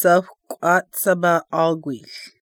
sefk'uats'ebe Alguich.